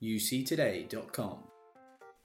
uctoday.com.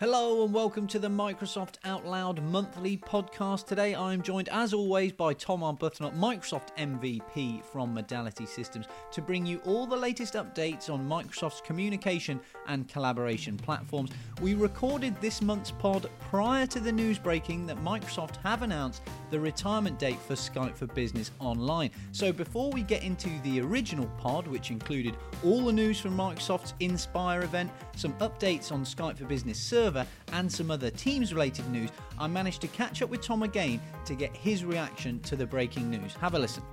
Hello and welcome to the Microsoft Out Loud monthly podcast. Today I am joined, as always, by Tom Arbuthnot, Microsoft MVP from Modality Systems, to bring you all the latest updates on Microsoft's communication and collaboration platforms. We recorded this month's pod prior to the news breaking that Microsoft have announced the retirement date for Skype for Business Online. So before we get into the original pod, which included all the news from Microsoft's Inspire event, some updates on Skype for Business Server, and some other Teams related news, I managed to catch up with Tom again to get his reaction to the breaking news. Have a listen.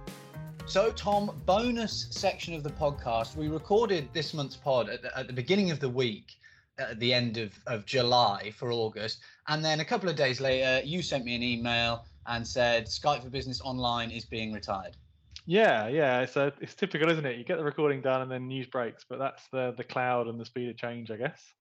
So, Tom, bonus section of the podcast. We recorded this month's pod at the, at the beginning of the week, at the end of, of July for August. And then a couple of days later, you sent me an email and said Skype for Business Online is being retired. Yeah, yeah, it's a, it's typical, isn't it? You get the recording done and then news breaks, but that's the the cloud and the speed of change, I guess.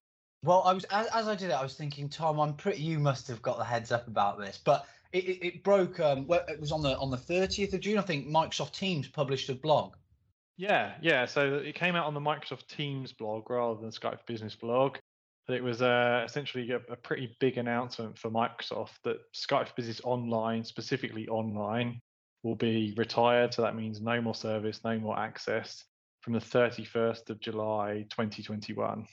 Well, I was as, as, I did it, I was thinking, Tom, I'm pretty. You must have got the heads up about this, but it, it, it broke. Um, well, it was on the on the 30th of June. I think Microsoft Teams published a blog. Yeah, yeah. So it came out on the Microsoft Teams blog rather than Skype Business blog. But it was uh, essentially a, a, pretty big announcement for Microsoft that Skype Business Online, specifically online, will be retired. So that means no more service, no more access from the 31st of July 2021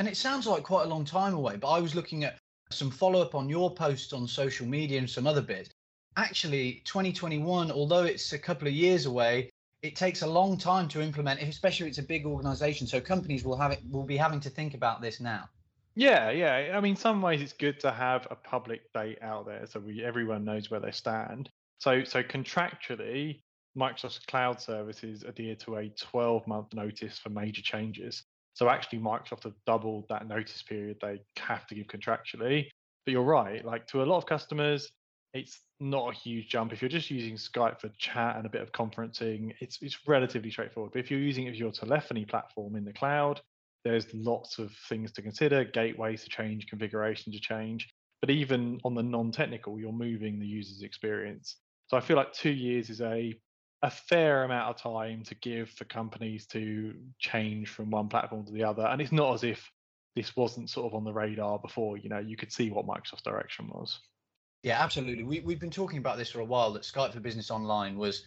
and it sounds like quite a long time away, but I was looking at some follow up on your posts on social media and some other bits. Actually, 2021, although it's a couple of years away, it takes a long time to implement, especially if it's a big organization. So companies will have it will be having to think about this now. Yeah, yeah. I mean, some ways it's good to have a public date out there so we everyone knows where they stand. So so contractually, Microsoft Cloud Services adhere to a 12 month notice for major changes. So actually, Microsoft have doubled that notice period they have to give contractually. But you're right, like to a lot of customers, it's not a huge jump. If you're just using Skype for chat and a bit of conferencing, it's it's relatively straightforward. But if you're using it as your telephony platform in the cloud, there's lots of things to consider, gateways to change, configuration to change. But even on the non-technical, you're moving the user's experience. So I feel like two years is a a fair amount of time to give for companies to change from one platform to the other. And it's not as if this wasn't sort of on the radar before. You know, you could see what Microsoft's direction was. Yeah, absolutely. We, we've been talking about this for a while that Skype for Business Online was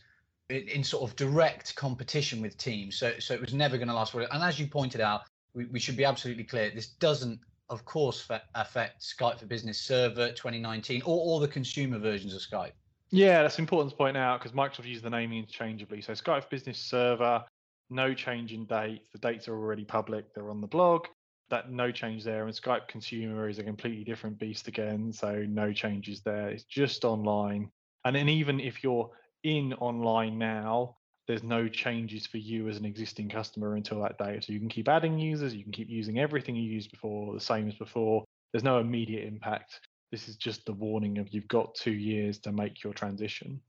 in, in sort of direct competition with Teams. So, so it was never going to last forever. And as you pointed out, we, we should be absolutely clear this doesn't, of course, affect Skype for Business Server 2019 or, or the consumer versions of Skype. Yeah, that's important to point out because Microsoft uses the naming interchangeably. So Skype Business Server, no change in dates. The dates are already public. They're on the blog. That no change there. And Skype Consumer is a completely different beast again. So no changes there. It's just online. And then even if you're in online now, there's no changes for you as an existing customer until that date. So you can keep adding users. You can keep using everything you used before, the same as before. There's no immediate impact this is just the warning of you've got two years to make your transition.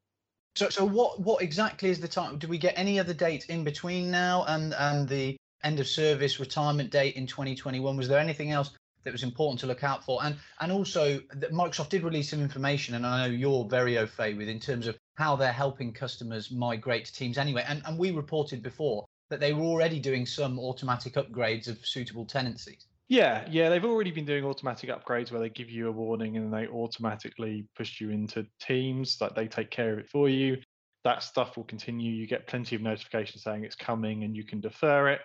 So, so what what exactly is the time? Do we get any other dates in between now and and the end of service retirement date in 2021? Was there anything else that was important to look out for? And and also, that Microsoft did release some information, and I know you're very au fait with in terms of how they're helping customers migrate to Teams anyway. And and we reported before that they were already doing some automatic upgrades of suitable tenancies. Yeah, yeah, they've already been doing automatic upgrades where they give you a warning and they automatically push you into teams, like they take care of it for you. That stuff will continue. You get plenty of notifications saying it's coming and you can defer it.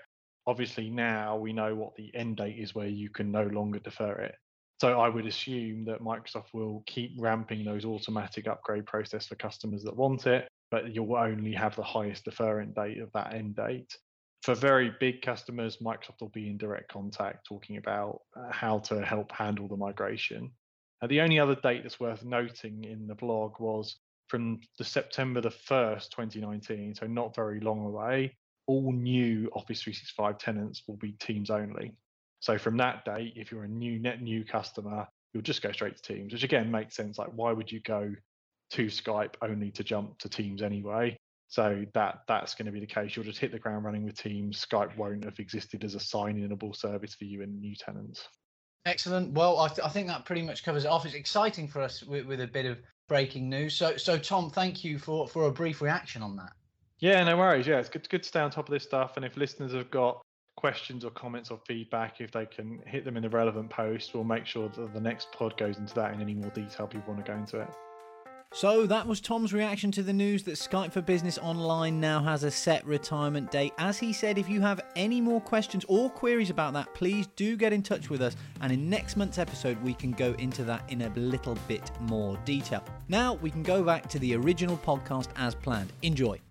Obviously, now we know what the end date is where you can no longer defer it. So I would assume that Microsoft will keep ramping those automatic upgrade process for customers that want it, but you'll only have the highest deferment date of that end date for very big customers, Microsoft will be in direct contact talking about uh, how to help handle the migration. Uh, the only other date that's worth noting in the blog was from the September the 1st, 2019, so not very long away, all new Office 365 tenants will be Teams only. So from that date, if you're a new net new customer, you'll just go straight to Teams, which again makes sense. Like, why would you go to Skype only to jump to Teams anyway? So that that's going to be the case. You'll just hit the ground running with Teams. Skype won't have existed as a sign-inable service for you in new tenants. Excellent. Well, I, th- I, think that pretty much covers it off. It's exciting for us with, with, a bit of breaking news. So, so Tom, thank you for for a brief reaction on that. Yeah, no worries. Yeah, it's good good to stay on top of this stuff. And if listeners have got questions or comments or feedback, if they can hit them in the relevant post, we'll make sure that the next pod goes into that in any more detail people want to go into it. So that was Tom's reaction to the news that Skype for Business Online now has a set retirement date. As he said, if you have any more questions or queries about that, please do get in touch with us. And in next month's episode, we can go into that in a little bit more detail. Now we can go back to the original podcast as planned. Enjoy.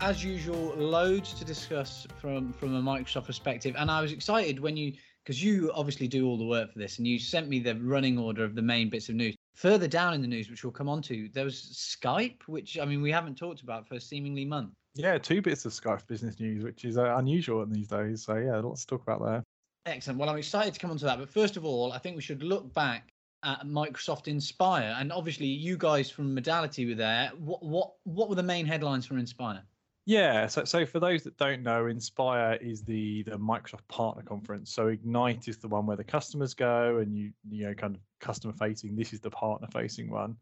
As usual, loads to discuss from from a Microsoft perspective, and I was excited when you because you obviously do all the work for this, and you sent me the running order of the main bits of news. Further down in the news, which we'll come on to, there was Skype, which I mean we haven't talked about for a seemingly month. Yeah, two bits of Skype business news, which is uh, unusual in these days. So yeah, lots to talk about there. Excellent. Well, I'm excited to come on to that. But first of all, I think we should look back at Microsoft Inspire, and obviously you guys from Modality were there. What what what were the main headlines from Inspire? Yeah, so so for those that don't know, Inspire is the the Microsoft Partner Conference. So Ignite is the one where the customers go and you you know kind of customer facing. This is the partner facing one.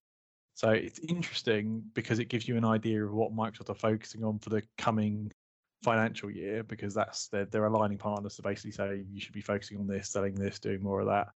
So it's interesting because it gives you an idea of what Microsoft are focusing on for the coming financial year because that's they're, they're aligning partners to basically say you should be focusing on this, selling this, doing more of that.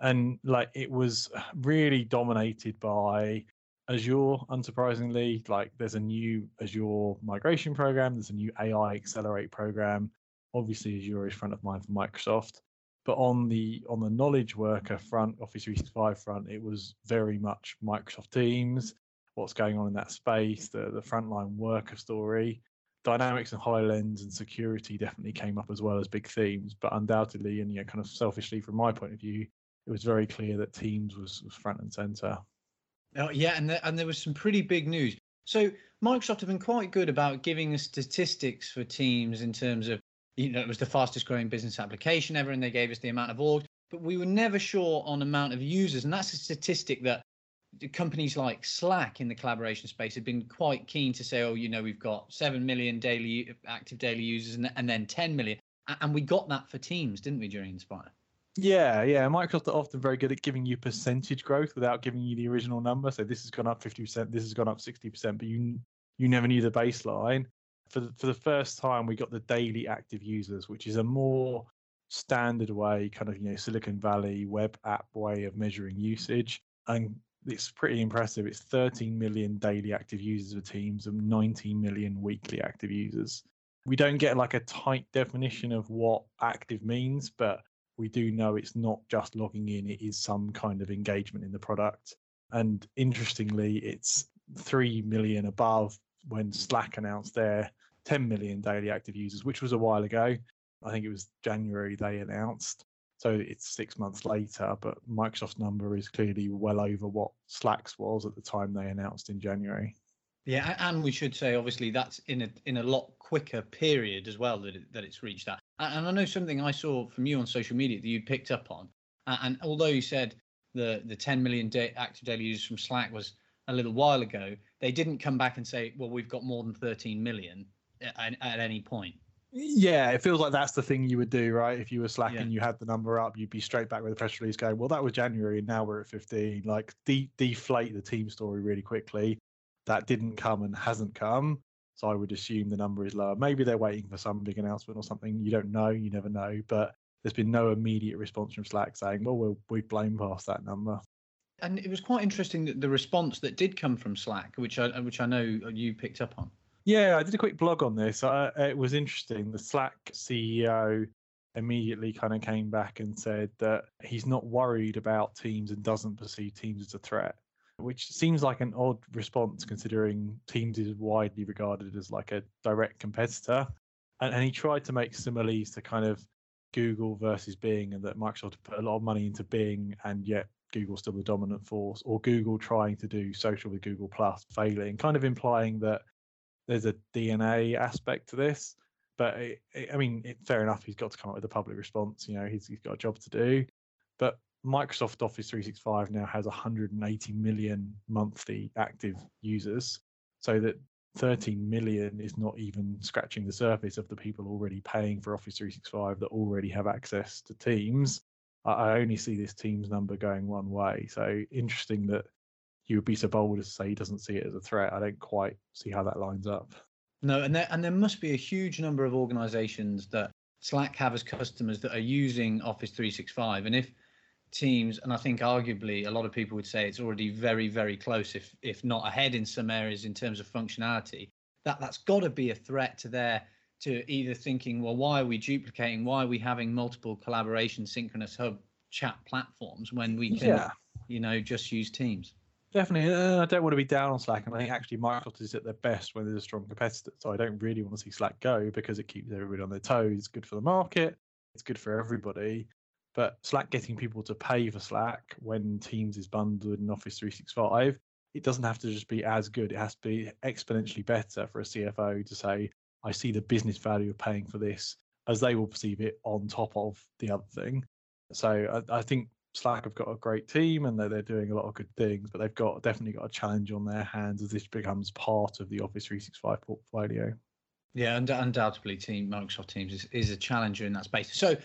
And like it was really dominated by Azure, unsurprisingly, like there's a new Azure migration program, there's a new AI Accelerate program. Obviously, Azure is front of mind for Microsoft, but on the on the knowledge worker front, Office 365 front, it was very much Microsoft Teams, what's going on in that space, the the frontline worker story. Dynamics and HoloLens and security definitely came up as well as big themes, but undoubtedly, and you know, kind of selfishly from my point of view, it was very clear that Teams was, was front and center. Oh, yeah, and the, and there was some pretty big news. So Microsoft have been quite good about giving us statistics for Teams in terms of you know it was the fastest growing business application ever, and they gave us the amount of org, but we were never sure on amount of users, and that's a statistic that companies like Slack in the collaboration space have been quite keen to say, oh, you know, we've got seven million daily active daily users, and, and then ten million, and we got that for Teams, didn't we, during Inspire? Yeah, yeah. Microsoft are often very good at giving you percentage growth without giving you the original number. So this has gone up 50%, this has gone up 60%, but you you never knew the baseline. For the, for the first time, we got the daily active users, which is a more standard way, kind of you know Silicon Valley web app way of measuring usage, and it's pretty impressive. It's 13 million daily active users of Teams and 19 million weekly active users. We don't get like a tight definition of what active means, but we do know it's not just logging in, it is some kind of engagement in the product. And interestingly, it's 3 million above when Slack announced their 10 million daily active users, which was a while ago. I think it was January they announced. So it's six months later, but Microsoft's number is clearly well over what Slack's was at the time they announced in January. Yeah, and we should say obviously that's in a in a lot quicker period as well that it, that it's reached that. And I know something I saw from you on social media that you picked up on. And although you said the the 10 million day, active daily users from Slack was a little while ago, they didn't come back and say, well, we've got more than 13 million at, at any point. Yeah, it feels like that's the thing you would do, right? If you were Slack yeah. and you had the number up, you'd be straight back with a press release going, well, that was January and now we're at 15. Like, de- deflate the team story really quickly that didn't come and hasn't come. So I would assume the number is lower. Maybe they're waiting for some big announcement or something. You don't know. You never know. But there's been no immediate response from Slack saying, well, we'll we've blown past that number. And it was quite interesting that the response that did come from Slack, which I which I know you picked up on. Yeah, I did a quick blog on this. Uh, it was interesting. The Slack CEO immediately kind of came back and said that he's not worried about Teams and doesn't perceive Teams as a threat which seems like an odd response considering Teams is widely regarded as like a direct competitor. And, and he tried to make similes to kind of Google versus Bing, and that Microsoft put a lot of money into Bing, and yet Google's still the dominant force, or Google trying to do social with Google Plus, failing, kind of implying that there's a DNA aspect to this. But it, it, I mean, it, fair enough. He's got to come up with a public response. You know, he's he's got a job to do. But Microsoft Office 365 now has 180 million monthly active users, so that 13 million is not even scratching the surface of the people already paying for Office 365 that already have access to Teams. I only see this Teams number going one way. So interesting that you would be so bold as to say he doesn't see it as a threat. I don't quite see how that lines up. No, and there and there must be a huge number of organisations that Slack have as customers that are using Office 365, and if Teams, and I think arguably a lot of people would say it's already very, very close, if if not ahead in some areas in terms of functionality. That that's got to be a threat to their to either thinking, well, why are we duplicating? Why are we having multiple collaboration synchronous hub chat platforms when we can, yeah. you know, just use Teams? Definitely. Uh, I don't want to be down on Slack. And I think actually Microsoft is at their best when there's a strong competitor. So I don't really want to see Slack go because it keeps everybody on their toes. It's good for the market. It's good for everybody. But Slack getting people to pay for Slack when Teams is bundled in Office 365, it doesn't have to just be as good. It has to be exponentially better for a CFO to say, I see the business value of paying for this as they will perceive it on top of the other thing. So I, I think Slack have got a great team and they're, they're doing a lot of good things, but they've got definitely got a challenge on their hands as this becomes part of the Office 365 portfolio. Yeah, und- undoubtedly, team Microsoft Teams is, is a challenger in that space. So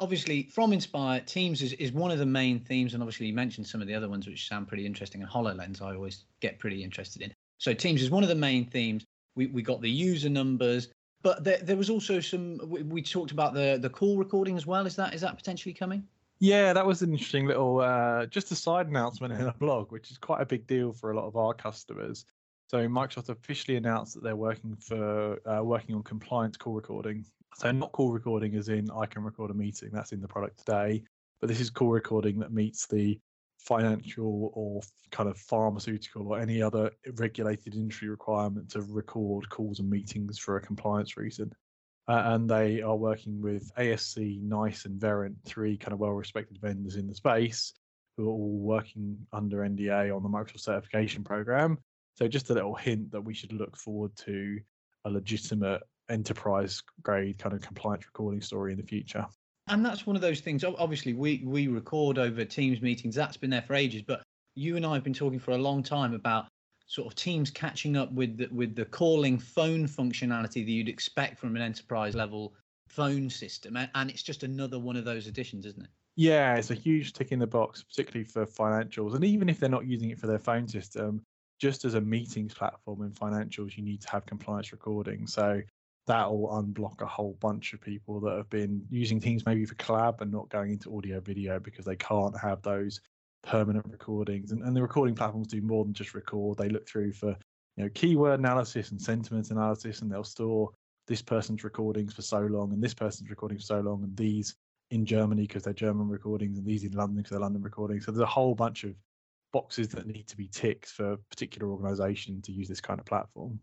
obviously from inspire teams is, is one of the main themes and obviously you mentioned some of the other ones which sound pretty interesting and hololens i always get pretty interested in so teams is one of the main themes we, we got the user numbers but there, there was also some we, we talked about the the call recording as well is that is that potentially coming yeah, that was an interesting little, uh, just a side announcement in a blog, which is quite a big deal for a lot of our customers. So Microsoft officially announced that they're working for uh, working on compliance call recording. So not call recording as in I can record a meeting. That's in the product today, but this is call recording that meets the financial or kind of pharmaceutical or any other regulated industry requirement to record calls and meetings for a compliance reason uh, and they are working with ASC, NICE, and Verint, three kind of well-respected vendors in the space, who are all working under NDA on the Microsoft certification program. So just a little hint that we should look forward to a legitimate enterprise grade kind of compliance recording story in the future. And that's one of those things. Obviously, we we record over Teams meetings. That's been there for ages. But you and I have been talking for a long time about sort of teams catching up with the, with the calling phone functionality that you'd expect from an enterprise level phone system and it's just another one of those additions isn't it yeah it's a huge tick in the box particularly for financials and even if they're not using it for their phone system just as a meetings platform in financials you need to have compliance recording so that'll unblock a whole bunch of people that have been using teams maybe for collab and not going into audio video because they can't have those permanent recordings. And, and the recording platforms do more than just record. They look through for you know keyword analysis and sentiment analysis and they'll store this person's recordings for so long and this person's recording for so long and these in germany because they're german recordings and these in london because they're london recordings. So there's a whole bunch of boxes that need to be ticked for a particular organization to use this kind of platform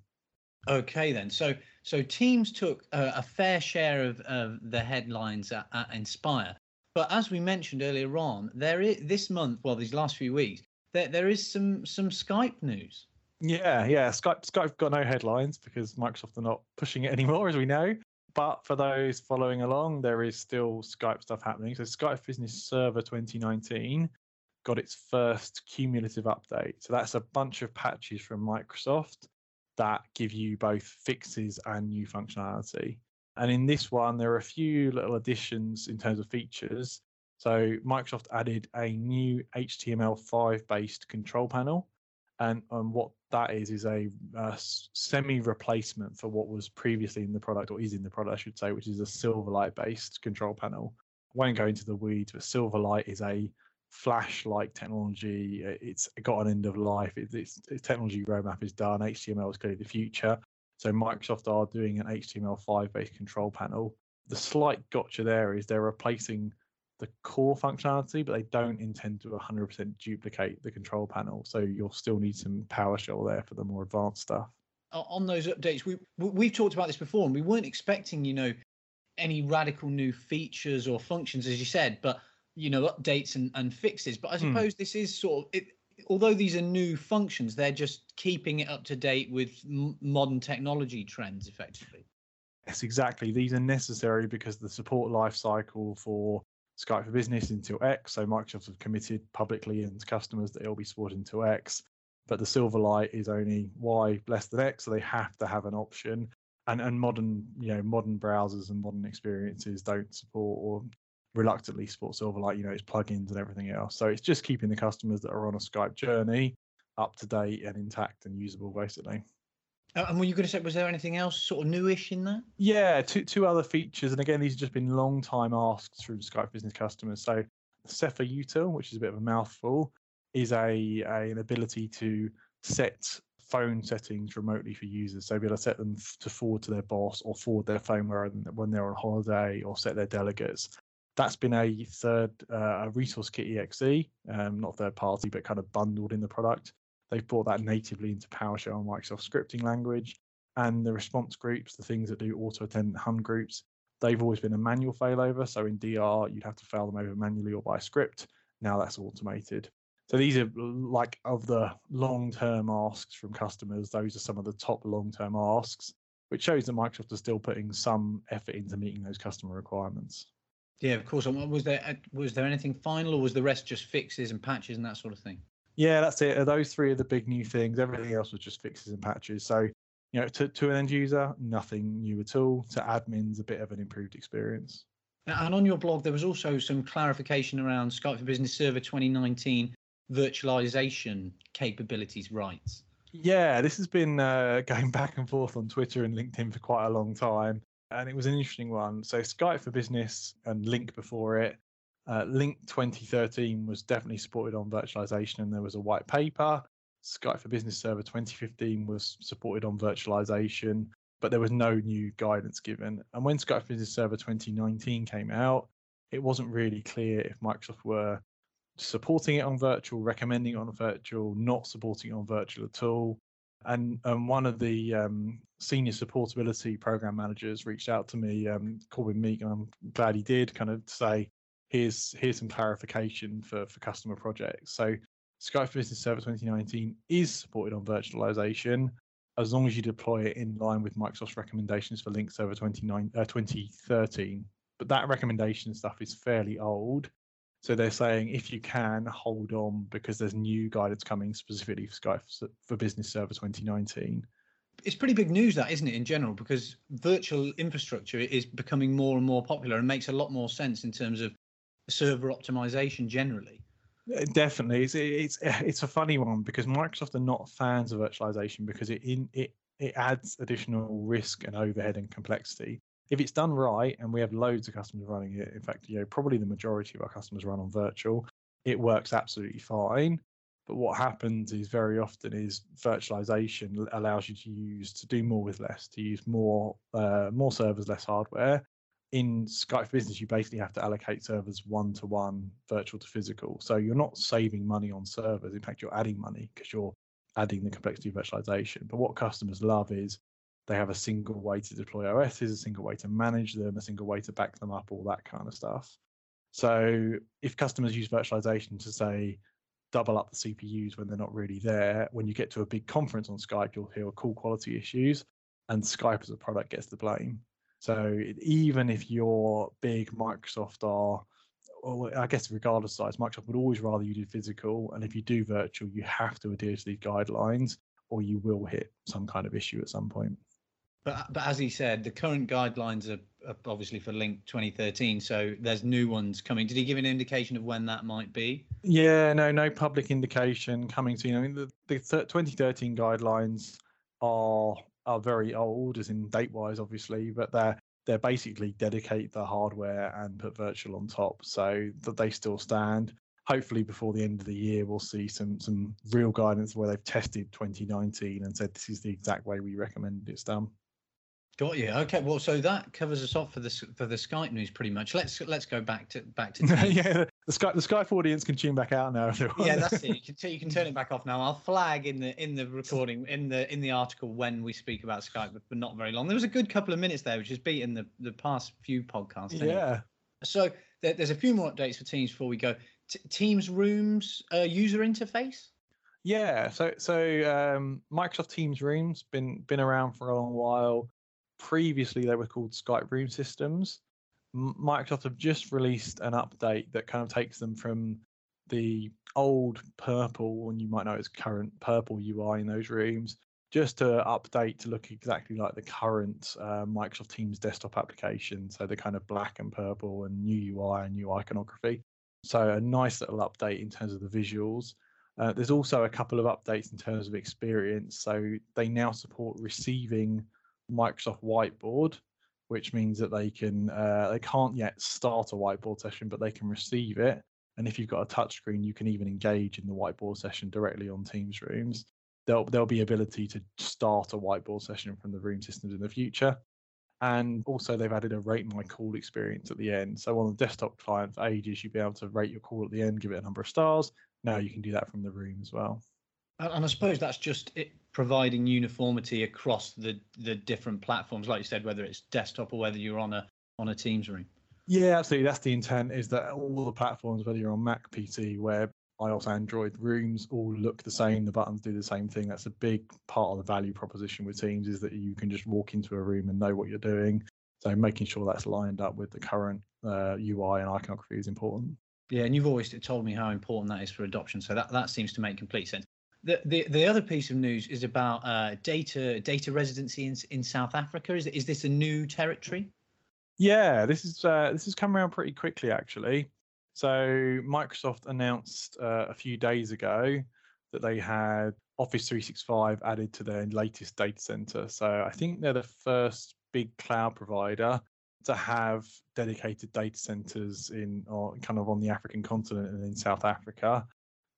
okay then so so teams took a, a fair share of, of the headlines at, at inspire but as we mentioned earlier on, there is this month, well, these last few weeks, there there is some some Skype news. Yeah, yeah. Skype Skype got no headlines because Microsoft are not pushing it anymore, as we know. But for those following along, there is still Skype stuff happening. So Skype Business Server 2019 got its first cumulative update. So that's a bunch of patches from Microsoft that give you both fixes and new functionality. And in this one, there are a few little additions in terms of features. So Microsoft added a new HTML5 based control panel. And, and what that is, is a, uh, a semi replacement for what was previously in the product, or is in the product, I should say, which is a Silverlight based control panel. I won't go into the weeds, but Silverlight is a flash like technology. It's got an end of life. It's, its, its technology roadmap is done. HTML is clearly the future. So Microsoft are doing an HTML5 based control panel. The slight gotcha there is they're replacing the core functionality, but they don't intend to 100% duplicate the control panel. So you'll still need some PowerShell there for the more advanced stuff. On those updates, we we've talked about this before, and we weren't expecting, you know, any radical new features or functions, as you said, but you know, updates and, and fixes. But I hmm. suppose this is sort of it, although these are new functions, they're just keeping it up to date with m- modern technology trends, effectively. Yes, exactly. These are necessary because the support life cycle for Skype for Business until X. So Microsoft have committed publicly and to customers that it'll be supported until X. But the Silverlight is only Y less than X, so they have to have an option. And and modern, you know, modern browsers and modern experiences don't support or reluctantly support Silverlight, you know, its plugins and everything else. So it's just keeping the customers that are on a Skype journey up to date and intact and usable, basically. Uh, and were you going to say, was there anything else sort of newish in that? Yeah, two two other features, and again, these have just been long time asks from Skype business customers. So, SEFAUtil, which is a bit of a mouthful, is a, a an ability to set phone settings remotely for users. So, be able to set them to forward to their boss or forward their phone when they're on holiday or set their delegates. That's been a third uh, resource kit exe, um, not third party, but kind of bundled in the product. They've brought that natively into PowerShell and Microsoft scripting language. And the response groups, the things that do auto attendant hunt groups, they've always been a manual failover. So in DR, you'd have to fail them over manually or by script. Now that's automated. So these are like of the long-term asks from customers. Those are some of the top long-term asks, which shows that Microsoft is still putting some effort into meeting those customer requirements. Yeah, of course. Was there uh, was there anything final, or was the rest just fixes and patches and that sort of thing? Yeah, that's it. Those three are the big new things. Everything else was just fixes and patches. So, you know, to, to an end user, nothing new at all. To admins, a bit of an improved experience. And on your blog, there was also some clarification around Skype for Business Server 2019 virtualization capabilities rights. Yeah, this has been uh, going back and forth on Twitter and LinkedIn for quite a long time. And it was an interesting one. So, Skype for Business and Lync before it uh, Lync 2013 was definitely supported on virtualization, and there was a white paper. Skype for Business Server 2015 was supported on virtualization, but there was no new guidance given. And when Skype for Business Server 2019 came out, it wasn't really clear if Microsoft were supporting it on virtual, recommending it on virtual, not supporting it on virtual at all. And, and one of the um, senior supportability program managers reached out to me, um, Corbin Meek, and I'm glad he did, kind of say, here's here's some clarification for for customer projects. So Skype for Business Server 2019 is supported on virtualization as long as you deploy it in line with Microsoft's recommendations for Lync Server 29, uh, 2013. But that recommendation stuff is fairly old. So they're saying if you can hold on because there's new guidance coming specifically for Skype for Business Server 2019 it's pretty big news that isn't it in general because virtual infrastructure is becoming more and more popular and makes a lot more sense in terms of server optimization generally. Definitely, it's it's it's a funny one because Microsoft are not fans of virtualization because it in it it adds additional risk and overhead and complexity. If it's done right, and we have loads of customers running it, in fact, you know, probably the majority of our customers run on virtual, it works absolutely fine. But what happens is very often is virtualization allows you to use to do more with less, to use more uh, more servers, less hardware, in Skype for Business, you basically have to allocate servers one to one, virtual to physical. So you're not saving money on servers. In fact, you're adding money because you're adding the complexity of virtualization. But what customers love is they have a single way to deploy OSs, a single way to manage them, a single way to back them up, all that kind of stuff. So if customers use virtualization to say double up the CPUs when they're not really there, when you get to a big conference on Skype, you'll hear call quality issues, and Skype as a product gets the blame. So even if you're big Microsoft are, or I guess regardless of size, Microsoft would always rather you do physical. And if you do virtual, you have to adhere to these guidelines or you will hit some kind of issue at some point. But, but as he said, the current guidelines are, are obviously for Lync 2013. So there's new ones coming. Did he give an indication of when that might be? Yeah, no, no public indication coming soon. I mean, the, the 2013 guidelines are are very old, as in date wise, obviously, but they're they're basically dedicate the hardware and put virtual on top, so that they still stand. Hopefully, before the end of the year, we'll see some some real guidance where they've tested 2019 and said this is the exact way we recommend it's done. Got you. Okay. Well, so that covers us off for the for the Skype news pretty much. Let's let's go back to back to yeah. The Skype the Skype audience can tune back out now. yeah, that's it. You can you can turn it back off now. I'll flag in the in the recording in the in the article when we speak about Skype, but not very long. There was a good couple of minutes there, which has beaten the the past few podcasts. Yeah. So there, there's a few more updates for Teams before we go. T- Teams Rooms uh, user interface. Yeah. So so um, Microsoft Teams Rooms been been around for a long while previously they were called Skype Room Systems. Microsoft have just released an update that kind of takes them from the old purple, and you might know it's current purple UI in those rooms, just to update to look exactly like the current uh, Microsoft Teams desktop application. So the kind of black and purple and new UI and new iconography. So a nice little update in terms of the visuals. Uh, there's also a couple of updates in terms of experience. So they now support receiving Microsoft Whiteboard, which means that they can uh, they can't yet start a whiteboard session, but they can receive it. And if you've got a touchscreen, you can even engage in the whiteboard session directly on Teams rooms. There'll there'll be ability to start a whiteboard session from the room systems in the future. And also they've added a rate my call experience at the end. So on the desktop client for ages, you'd be able to rate your call at the end, give it a number of stars. Now you can do that from the room as well. And I suppose that's just it providing uniformity across the the different platforms, like you said, whether it's desktop or whether you're on a on a Teams room. Yeah, absolutely. That's the intent. Is that all the platforms, whether you're on Mac, PC, web, iOS, Android, rooms, all look the same. The buttons do the same thing. That's a big part of the value proposition with Teams is that you can just walk into a room and know what you're doing. So making sure that's lined up with the current uh, UI and iconography is important. Yeah, and you've always told me how important that is for adoption. So that, that seems to make complete sense. The, the, the other piece of news is about uh, data data residency in, in South Africa. Is, is this a new territory? Yeah, this is uh, this has come around pretty quickly actually. So Microsoft announced uh, a few days ago that they had Office 365 added to their latest data center. So I think they're the first big cloud provider to have dedicated data centers in or kind of on the African continent and in South Africa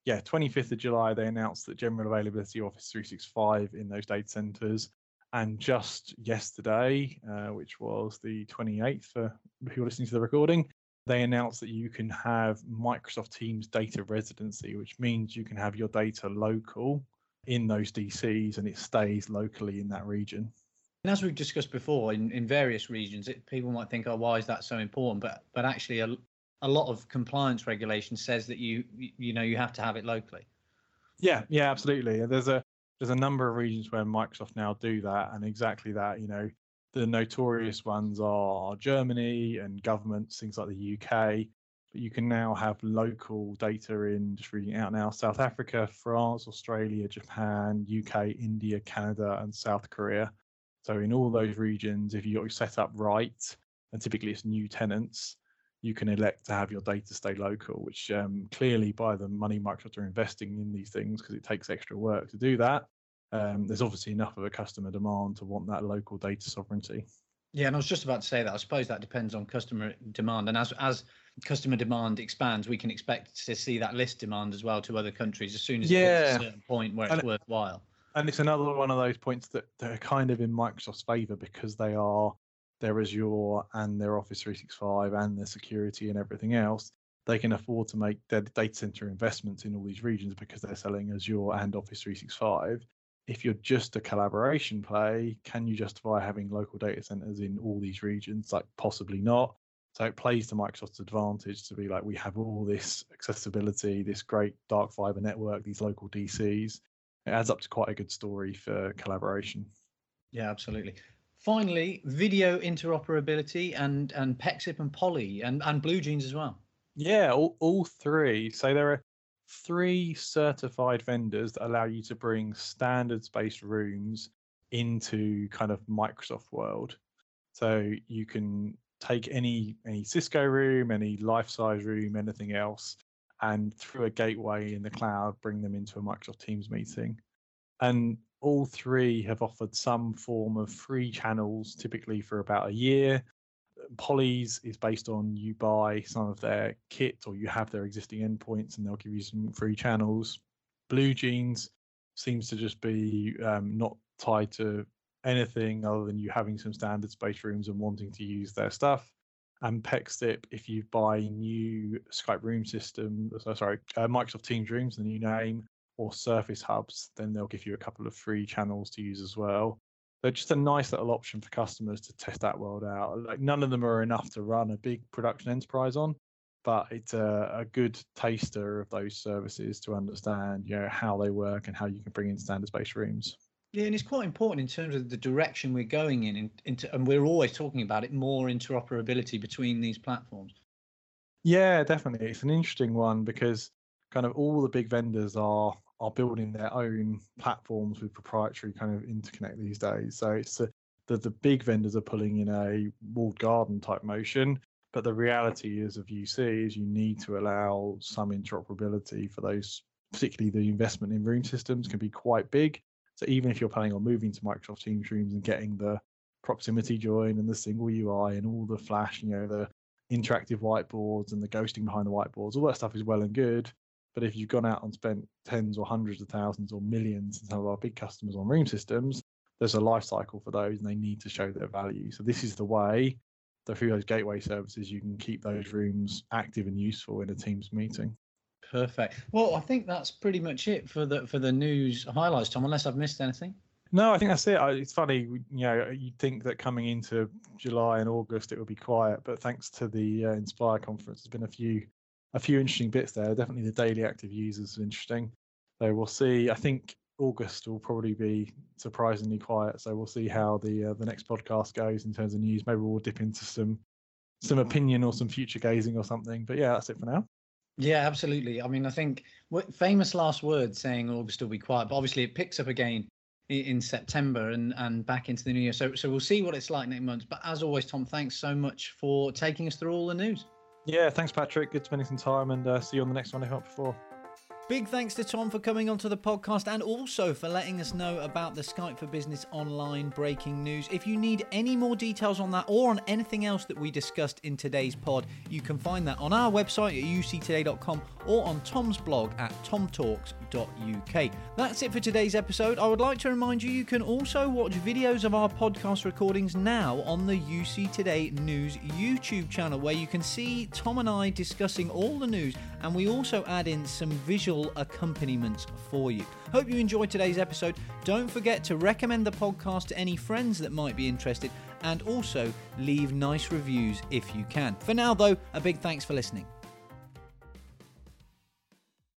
yeah, 25th of July, they announced that general availability of Office 365 in those data centers. And just yesterday, uh, which was the 28th for people listening to the recording, they announced that you can have Microsoft Teams data residency, which means you can have your data local in those DCs and it stays locally in that region. And as we've discussed before, in, in various regions, it, people might think, oh, why is that so important? But but actually, a, a lot of compliance regulation says that you you know you have to have it locally. Yeah, yeah, absolutely. There's a there's a number of regions where Microsoft now do that, and exactly that. You know, the notorious ones are Germany and governments, things like the UK. But you can now have local data in just reading out now: South Africa, France, Australia, Japan, UK, India, Canada, and South Korea. So in all those regions, if you got set up right, and typically it's new tenants, you can elect to have your data stay local, which um, clearly by the money Microsoft are investing in these things because it takes extra work to do that. Um, there's obviously enough of a customer demand to want that local data sovereignty. Yeah, and I was just about to say that. I suppose that depends on customer demand, and as as customer demand expands, we can expect to see that list demand as well to other countries as soon as yeah. it a certain point where it's and, worthwhile. And it's another one of those points that, that are kind of in Microsoft's favor because they are their Azure and their Office 365 and their security and everything else, they can afford to make their data center investments in all these regions because they're selling Azure and Office 365. If you're just a collaboration play, can you justify having local data centers in all these regions? Like, possibly not. So it plays to Microsoft's advantage to be like, we have all this accessibility, this great dark fiber network, these local DCs. It adds up to quite a good story for collaboration. Yeah, absolutely. Finally, video interoperability and and Pexip and Poly and and BlueJeans as well. Yeah, all, all three. So there are three certified vendors that allow you to bring standards-based rooms into kind of Microsoft world. So you can take any any Cisco room, any Lifesize room, anything else, and through a gateway in the cloud, bring them into a Microsoft Teams meeting. And all three have offered some form of free channels, typically for about a year. Poly's is based on you buy some of their kit or you have their existing endpoints and they'll give you some free channels. BlueJeans seems to just be um, not tied to anything other than you having some standard space rooms and wanting to use their stuff. And Pexip, if you buy new Skype room system, sorry, uh, Microsoft Teams rooms, the new name, or Surface hubs, then they'll give you a couple of free channels to use as well. They're just a nice little option for customers to test that world out. Like none of them are enough to run a big production enterprise on, but it's a, a good taster of those services to understand, you know, how they work and how you can bring in standards-based rooms. Yeah, and it's quite important in terms of the direction we're going in, in into, and we're always talking about it more interoperability between these platforms. Yeah, definitely. It's an interesting one because kind of all the big vendors are are building their own platforms with proprietary kind of interconnect these days. So it's a, the the big vendors are pulling in a walled garden type motion, but the reality is of UC is you need to allow some interoperability for those particularly the investment in room systems can be quite big. So even if you're planning on moving to Microsoft Teams rooms and getting the proximity join and the single UI and all the flash, you know, the interactive whiteboards and the ghosting behind the whiteboards, all that stuff is well and good. But if you've gone out and spent tens or hundreds of thousands or millions in some of our big customers on room systems, there's a life cycle for those and they need to show their value. So this is the way that through those gateway services you can keep those rooms active and useful in a Teams meeting. Perfect. Well, I think that's pretty much it for the for the news highlights, Tom. Unless I've missed anything. No, I think that's it. It's funny, you know, you'd think that coming into July and August it would be quiet, but thanks to the uh, Inspire conference, there's been a few a few interesting bits there. Definitely the daily active users are interesting. So we'll see. I think August will probably be surprisingly quiet. So we'll see how the uh, the next podcast goes in terms of news. Maybe we'll dip into some some opinion or some future gazing or something. But yeah, that's it for now. Yeah, absolutely. I mean, I think famous last words saying August will be quiet, but obviously it picks up again in September and and back into the new year. So so we'll see what it's like next month. But as always, Tom, thanks so much for taking us through all the news. Yeah, thanks, Patrick. Good spending some time, and uh, see you on the next one if not before. Big thanks to Tom for coming onto the podcast and also for letting us know about the Skype for Business online breaking news. If you need any more details on that or on anything else that we discussed in today's pod, you can find that on our website at uctoday.com or on Tom's blog at tomtalks.uk. That's it for today's episode. I would like to remind you you can also watch videos of our podcast recordings now on the UC Today News YouTube channel where you can see Tom and I discussing all the news and we also add in some visual accompaniments for you. Hope you enjoyed today's episode. Don't forget to recommend the podcast to any friends that might be interested and also leave nice reviews if you can. For now, though, a big thanks for listening.